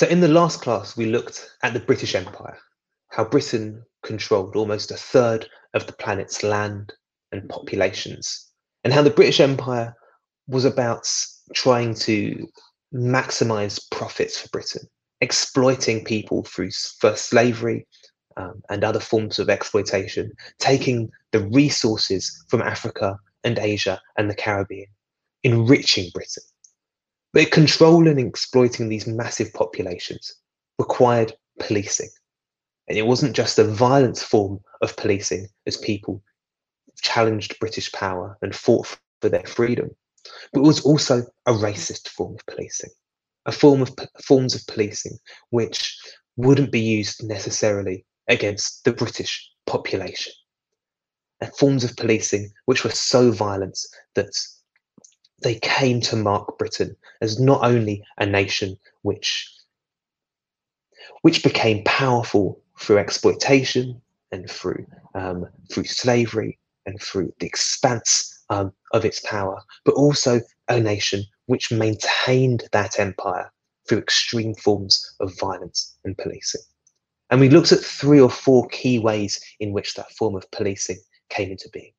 So, in the last class, we looked at the British Empire, how Britain controlled almost a third of the planet's land and populations, and how the British Empire was about trying to maximize profits for Britain, exploiting people through first slavery um, and other forms of exploitation, taking the resources from Africa and Asia and the Caribbean, enriching Britain. But controlling and exploiting these massive populations required policing. And it wasn't just a violent form of policing as people challenged British power and fought for their freedom, but it was also a racist form of policing, a form of forms of policing which wouldn't be used necessarily against the British population, and forms of policing which were so violent that they came to mark Britain as not only a nation which which became powerful through exploitation and through um, through slavery and through the expanse um, of its power, but also a nation which maintained that empire through extreme forms of violence and policing. And we looked at three or four key ways in which that form of policing came into being.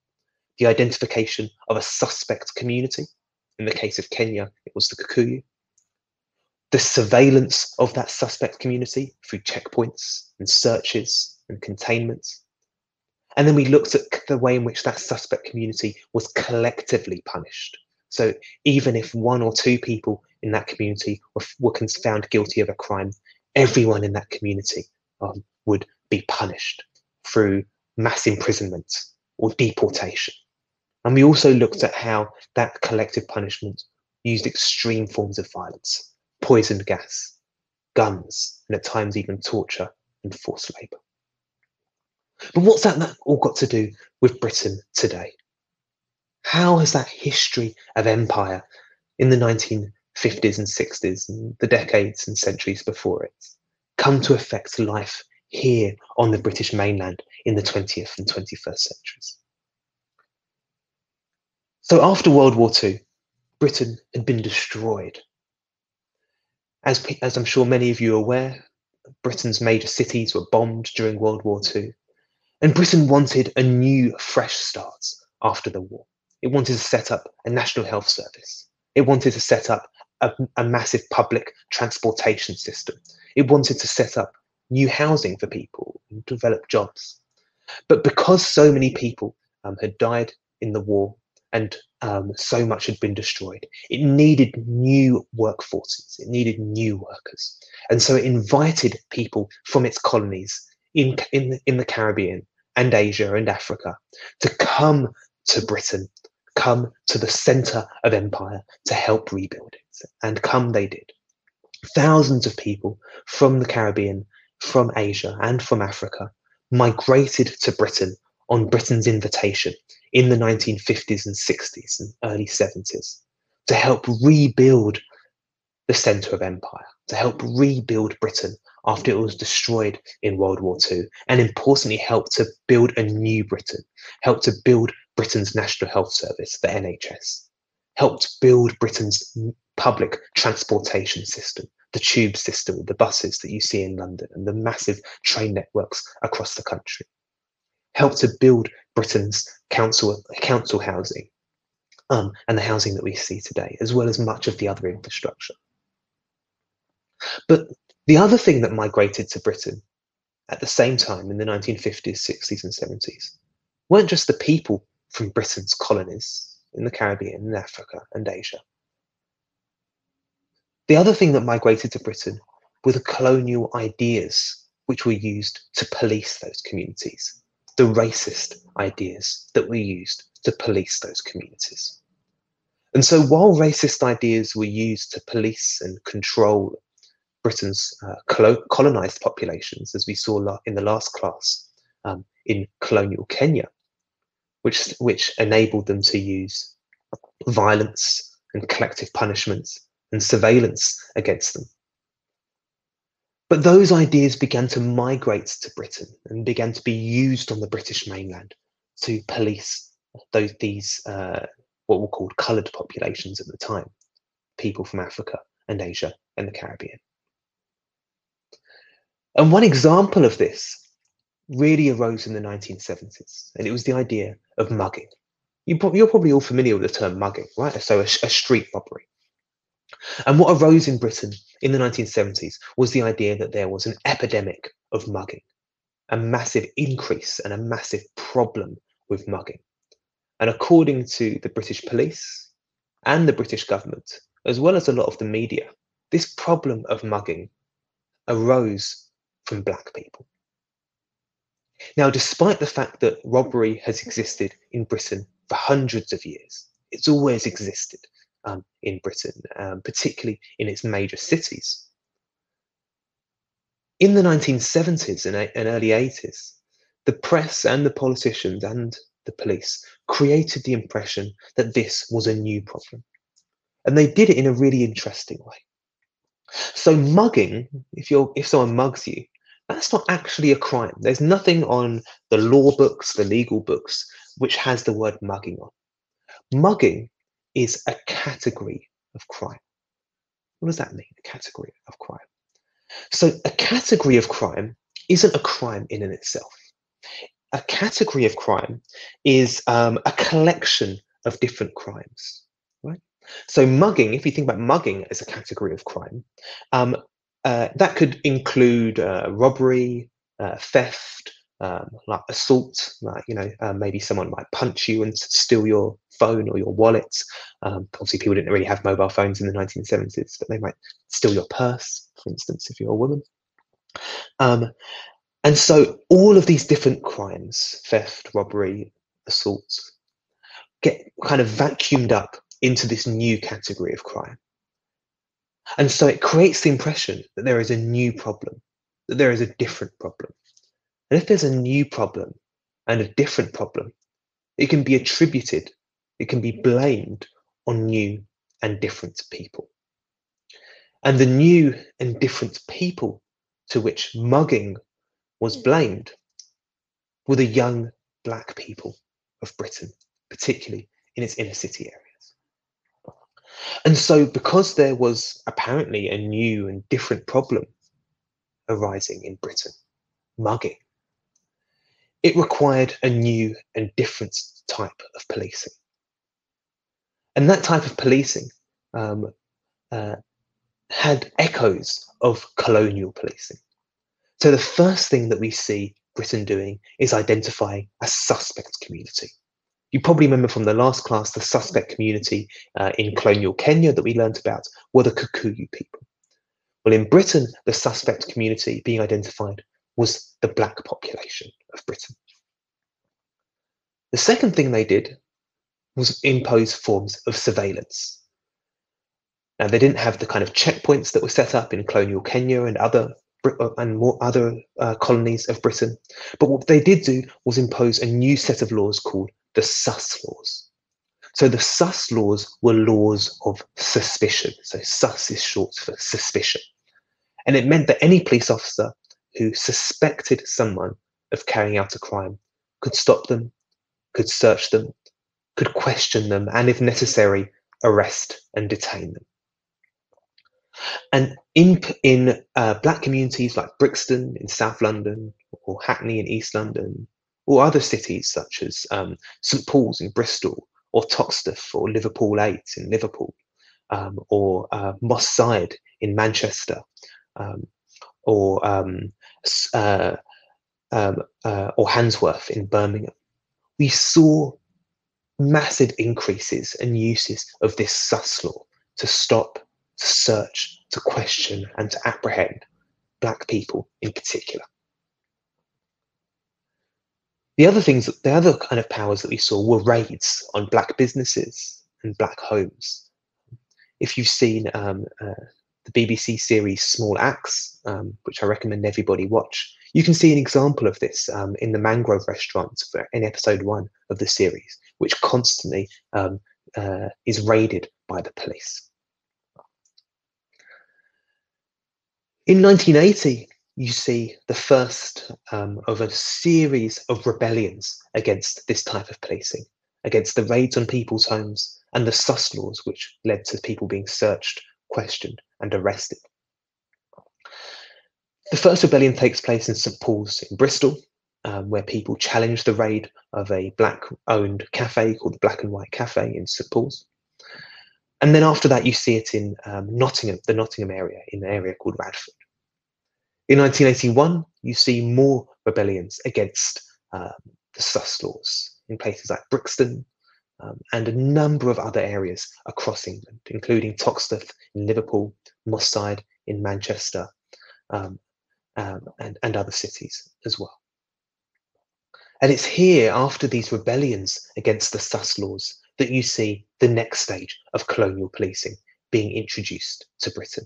The identification of a suspect community. In the case of Kenya, it was the Kikuyu. The surveillance of that suspect community through checkpoints and searches and containment. And then we looked at the way in which that suspect community was collectively punished. So even if one or two people in that community were, were found guilty of a crime, everyone in that community um, would be punished through mass imprisonment or deportation. And we also looked at how that collective punishment used extreme forms of violence, poisoned gas, guns, and at times even torture and forced labour. But what's that all got to do with Britain today? How has that history of empire in the 1950s and 60s, and the decades and centuries before it, come to affect life here on the British mainland in the 20th and 21st centuries? So after World War II, Britain had been destroyed. As, as I'm sure many of you are aware, Britain's major cities were bombed during World War II. And Britain wanted a new, fresh start after the war. It wanted to set up a national health service. It wanted to set up a, a massive public transportation system. It wanted to set up new housing for people and develop jobs. But because so many people um, had died in the war and um, so much had been destroyed, it needed new workforces, it needed new workers. And so it invited people from its colonies in, in, in the Caribbean and Asia and Africa to come to Britain, come to the center of empire to help rebuild it. And come they did. Thousands of people from the Caribbean, from Asia, and from Africa migrated to Britain on Britain's invitation in the 1950s and 60s and early 70s to help rebuild the center of empire, to help rebuild Britain after it was destroyed in World War II, and importantly, help to build a new Britain, helped to build Britain's National Health Service, the NHS, helped build Britain's public transportation system, the tube system, the buses that you see in London, and the massive train networks across the country, helped to build Britain's council, council housing um, and the housing that we see today, as well as much of the other infrastructure. But the other thing that migrated to Britain at the same time in the 1950s, 60s, and 70s weren't just the people from Britain's colonies in the Caribbean and Africa and Asia. The other thing that migrated to Britain were the colonial ideas which were used to police those communities, the racist ideas that were used to police those communities. And so while racist ideas were used to police and control Britain's uh, colonized populations, as we saw in the last class um, in colonial Kenya, which, which enabled them to use violence and collective punishments and surveillance against them. But those ideas began to migrate to Britain and began to be used on the British mainland to police those, these, uh, what were called coloured populations at the time, people from Africa and Asia and the Caribbean. And one example of this really arose in the 1970s, and it was the idea of mugging. You are probably all familiar with the term mugging, right? So a, a street robbery. And what arose in Britain in the 1970s was the idea that there was an epidemic of mugging, a massive increase and a massive problem with mugging. And according to the British police and the British government, as well as a lot of the media, this problem of mugging arose from black people. Now, despite the fact that robbery has existed in Britain for hundreds of years, it's always existed um, in Britain, um, particularly in its major cities. In the 1970s and, and early 80s, the press and the politicians and the police created the impression that this was a new problem. And they did it in a really interesting way. So mugging, if you're if someone mugs you, that's not actually a crime. There's nothing on the law books, the legal books, which has the word mugging on. Mugging is a category of crime. What does that mean? A category of crime. So a category of crime isn't a crime in and itself. A category of crime is um, a collection of different crimes, right? So mugging, if you think about mugging as a category of crime, um, uh, that could include uh, robbery, uh, theft, um, like assault, like you know uh, maybe someone might punch you and steal your phone or your wallet. Um, obviously, people didn't really have mobile phones in the 1970s, but they might steal your purse, for instance, if you're a woman. Um, and so all of these different crimes, theft, robbery, assault, get kind of vacuumed up into this new category of crime. And so it creates the impression that there is a new problem, that there is a different problem. And if there's a new problem and a different problem, it can be attributed, it can be blamed on new and different people. And the new and different people to which mugging was blamed were the young black people of Britain, particularly in its inner city areas. And so, because there was apparently a new and different problem arising in Britain, mugging, it required a new and different type of policing. And that type of policing um, uh, had echoes of colonial policing. So the first thing that we see Britain doing is identifying a suspect community. You probably remember from the last class the suspect community uh, in colonial Kenya that we learnt about were the Kikuyu people. Well, in Britain, the suspect community being identified was the black population of Britain. The second thing they did was impose forms of surveillance. Now, they didn't have the kind of checkpoints that were set up in colonial Kenya and other uh, and more other uh, colonies of Britain. But what they did do was impose a new set of laws called the sus laws. So the sus laws were laws of suspicion. So sus is short for suspicion. And it meant that any police officer who suspected someone of carrying out a crime could stop them, could search them, could question them, and if necessary, arrest and detain them. And in, in uh, black communities like Brixton in South London or Hackney in East London or other cities such as um, St Paul's in Bristol, or Toxteth, or Liverpool 8 in Liverpool, um, or uh, Moss Side in Manchester, um, or um, uh, um, uh, or Handsworth in Birmingham. We saw massive increases and uses of this sus law to stop, to search, to question, and to apprehend black people in particular. The other things, the other kind of powers that we saw were raids on black businesses and black homes. If you've seen um, uh, the BBC series Small Axe, um, which I recommend everybody watch, you can see an example of this um, in the Mangrove restaurant in episode one of the series, which constantly um, uh, is raided by the police. In 1980, you see the first um, of a series of rebellions against this type of policing, against the raids on people's homes and the sus laws, which led to people being searched, questioned, and arrested. The first rebellion takes place in St Paul's in Bristol, um, where people challenge the raid of a black owned cafe called the Black and White Cafe in St Paul's. And then after that, you see it in um, Nottingham, the Nottingham area, in an area called Radford. In 1981, you see more rebellions against um, the sus laws in places like Brixton um, and a number of other areas across England, including Toxteth in Liverpool, Moss Side in Manchester, um, um, and, and other cities as well. And it's here, after these rebellions against the sus laws, that you see the next stage of colonial policing being introduced to Britain.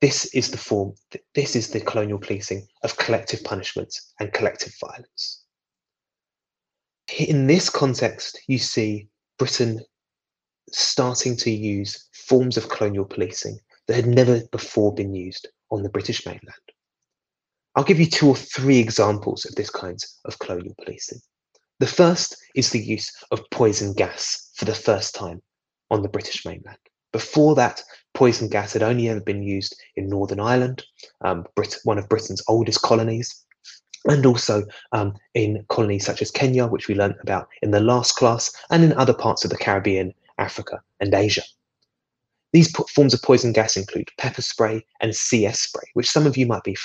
This is the form, this is the colonial policing of collective punishment and collective violence. In this context, you see Britain starting to use forms of colonial policing that had never before been used on the British mainland. I'll give you two or three examples of this kind of colonial policing. The first is the use of poison gas for the first time on the British mainland. Before that, poison gas had only ever been used in Northern Ireland, um, Brit- one of Britain's oldest colonies, and also um, in colonies such as Kenya, which we learnt about in the last class, and in other parts of the Caribbean, Africa, and Asia. These forms of poison gas include pepper spray and CS spray, which some of you might be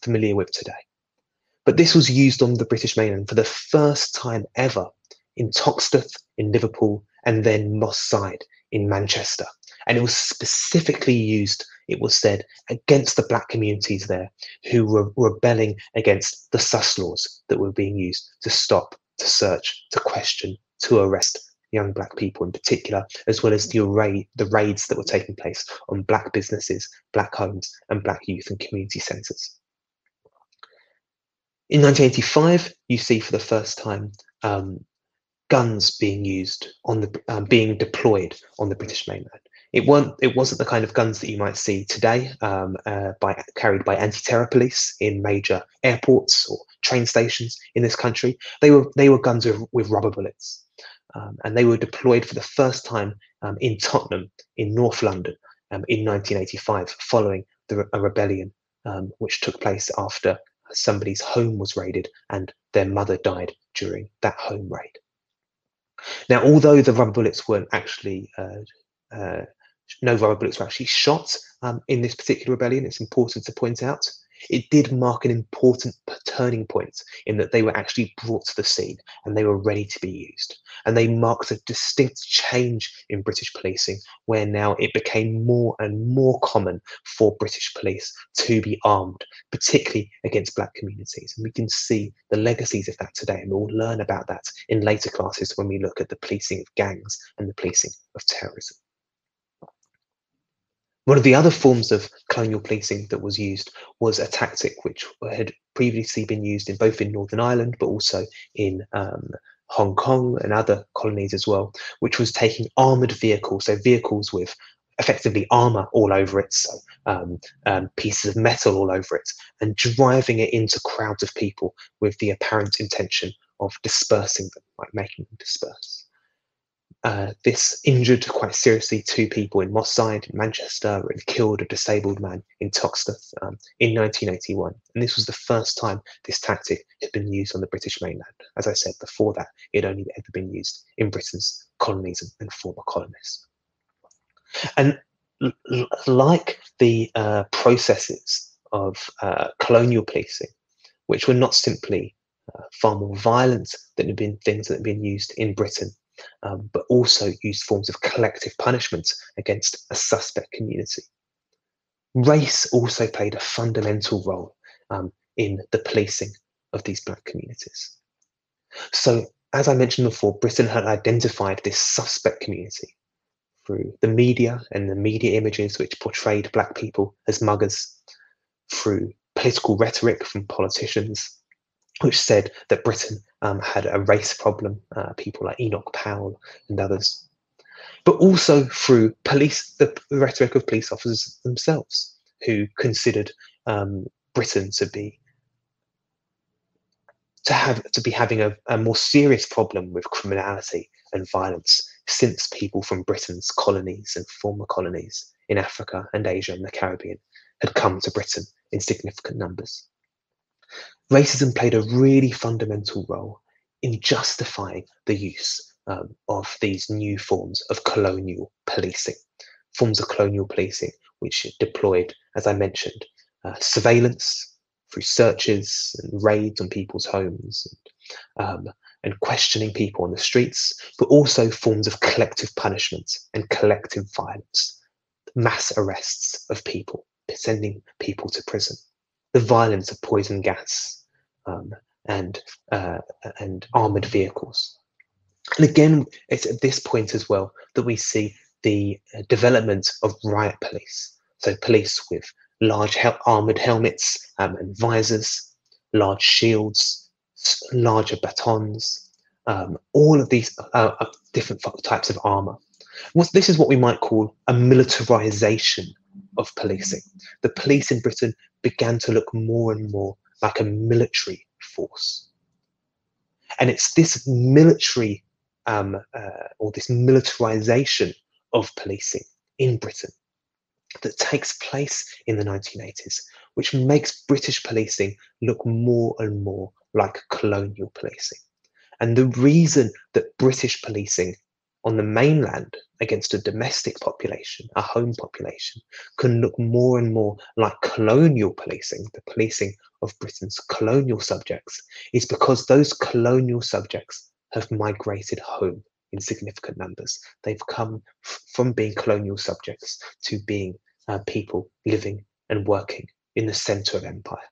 familiar with today. But this was used on the British mainland for the first time ever in Toxteth, in Liverpool, and then Moss Side in Manchester. And it was specifically used, it was said, against the black communities there who were rebelling against the sus laws that were being used to stop, to search, to question, to arrest young black people in particular, as well as the array, the raids that were taking place on black businesses, black homes, and black youth and community centres. In 1985, you see for the first time um, guns being used on the um, being deployed on the British mainland. It weren't it wasn't the kind of guns that you might see today um, uh, by carried by anti-terror police in major airports or train stations in this country. They were they were guns with, with rubber bullets, um, and they were deployed for the first time um, in Tottenham in North London um, in 1985, following the, a rebellion um, which took place after somebody's home was raided and their mother died during that home raid. Now, although the rubber bullets weren't actually, uh, uh, no rubber bullets were actually shot um, in this particular rebellion, it's important to point out, it did mark an important turning point in that they were actually brought to the scene and they were ready to be used. And they marked a distinct change in British policing, where now it became more and more common for British police to be armed, particularly against black communities. And we can see the legacies of that today, and we'll learn about that in later classes when we look at the policing of gangs and the policing of terrorism. One of the other forms of colonial policing that was used was a tactic which had previously been used in both in Northern Ireland but also in um, Hong Kong and other colonies as well, which was taking armored vehicles, so vehicles with effectively armor all over it, so um, um, pieces of metal all over it, and driving it into crowds of people with the apparent intention of dispersing them, like making them disperse. Uh, this injured quite seriously two people in Moss Side, in Manchester, and killed a disabled man in Toxteth um, in 1981. And this was the first time this tactic had been used on the British mainland. As I said before that, it had only ever been used in Britain's colonies and, and former colonies. And like the uh, processes of uh, colonial policing, which were not simply uh, far more violent than had been things that had been used in Britain um, but also used forms of collective punishment against a suspect community. Race also played a fundamental role um, in the policing of these black communities. So, as I mentioned before, Britain had identified this suspect community through the media and the media images which portrayed black people as muggers, through political rhetoric from politicians, which said that Britain um, had a race problem, uh, people like Enoch Powell and others, but also through police, the rhetoric of police officers themselves, who considered um, Britain to be to have to be having a, a more serious problem with criminality and violence since people from Britain's colonies and former colonies in Africa and Asia and the Caribbean had come to Britain in significant numbers. Racism played a really fundamental role in justifying the use um, of these new forms of colonial policing, forms of colonial policing which deployed, as I mentioned, uh, surveillance through searches and raids on people's homes, and, um, and questioning people on the streets, but also forms of collective punishment and collective violence, mass arrests of people, sending people to prison, the violence of poison gas um, and uh, and armored vehicles. And again, it's at this point as well that we see the uh, development of riot police. So police with large hel- armored helmets um, and visors, large shields, larger batons, um, all of these uh, uh, different types of armor. this is what we might call a militarization of policing. The police in Britain began to look more and more like a military force. And it's this military um, uh, or this militarization of policing in Britain that takes place in the 1980s, which makes British policing look more and more like colonial policing. And the reason that British policing on the mainland against a domestic population, a home population, can look more and more like colonial policing, the policing of Britain's colonial subjects, is because those colonial subjects have migrated home in significant numbers. They've come from being colonial subjects to being uh, people living and working in the center of empire.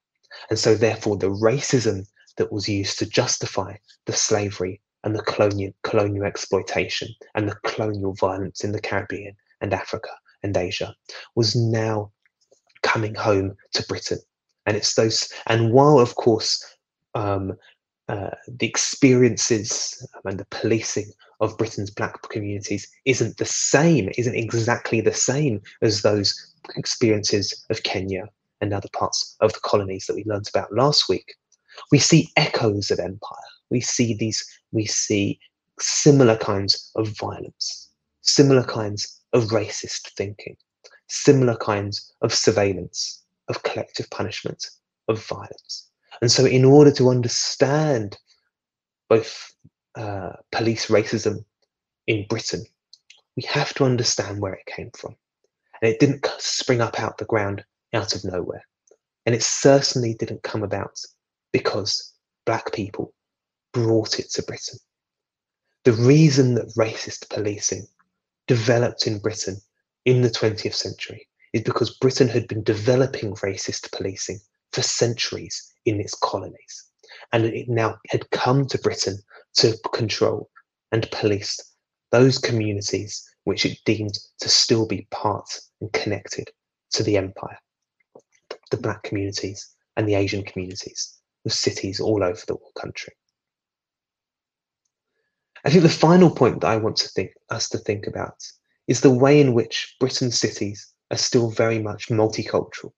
And so, therefore, the racism that was used to justify the slavery and the colonial, colonial exploitation and the colonial violence in the Caribbean and Africa and Asia was now coming home to Britain. And it's those, and while, of course, um, uh, the experiences and the policing of Britain's black communities isn't the same, isn't exactly the same as those experiences of Kenya and other parts of the colonies that we learned about last week. We see echoes of empire. We see these, we see similar kinds of violence, similar kinds of racist thinking, similar kinds of surveillance, of collective punishment, of violence. And so, in order to understand both uh, police racism in Britain, we have to understand where it came from. And it didn't spring up out the ground out of nowhere. And it certainly didn't come about because black people brought it to Britain. The reason that racist policing developed in Britain in the 20th century is because Britain had been developing racist policing for centuries in its colonies. And it now had come to Britain to control and police those communities which it deemed to still be part and connected to the empire. The black communities and the Asian communities, with cities all over the country. I think the final point that I want to think us to think about is the way in which Britain's cities are still very much multicultural.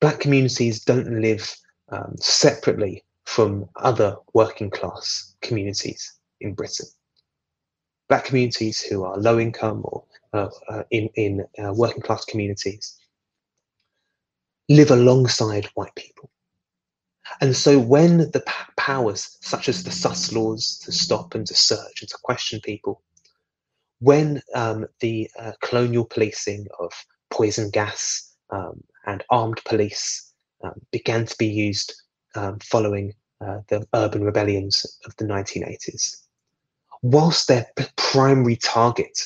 Black communities don't live um, separately from other working class communities in Britain. Black communities who are low income or uh, uh, in, in uh, working class communities live alongside white people. And so when the powers, such as the sus laws to stop and to search and to question people, when um, the uh, colonial policing of poison gas um, and armed police um, began to be used um, following uh, the urban rebellions of the 1980s. Whilst their primary target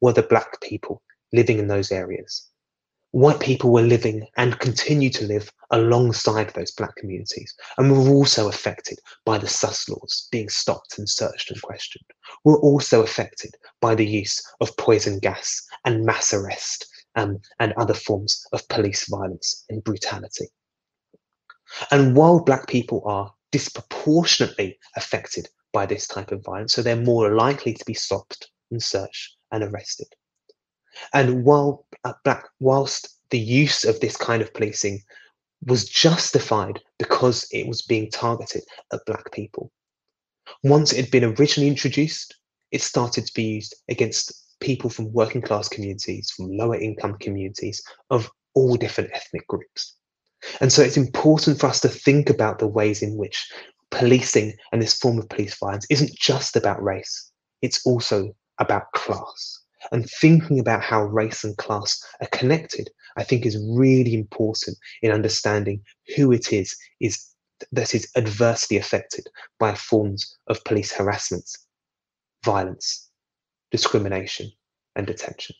were the black people living in those areas, white people were living and continue to live alongside those black communities and were also affected by the sus laws being stopped and searched and questioned. Were also affected by the use of poison gas and mass arrest um, and other forms of police violence and brutality. And while black people are disproportionately affected by this type of violence, so they're more likely to be stopped and searched and arrested. And while uh, black, whilst the use of this kind of policing was justified because it was being targeted at black people, once it had been originally introduced, it started to be used against people from working class communities, from lower income communities of all different ethnic groups. And so it's important for us to think about the ways in which policing and this form of police violence isn't just about race, it's also about class. And thinking about how race and class are connected, I think is really important in understanding who it is, is that is adversely affected by forms of police harassment, violence, discrimination, and detention.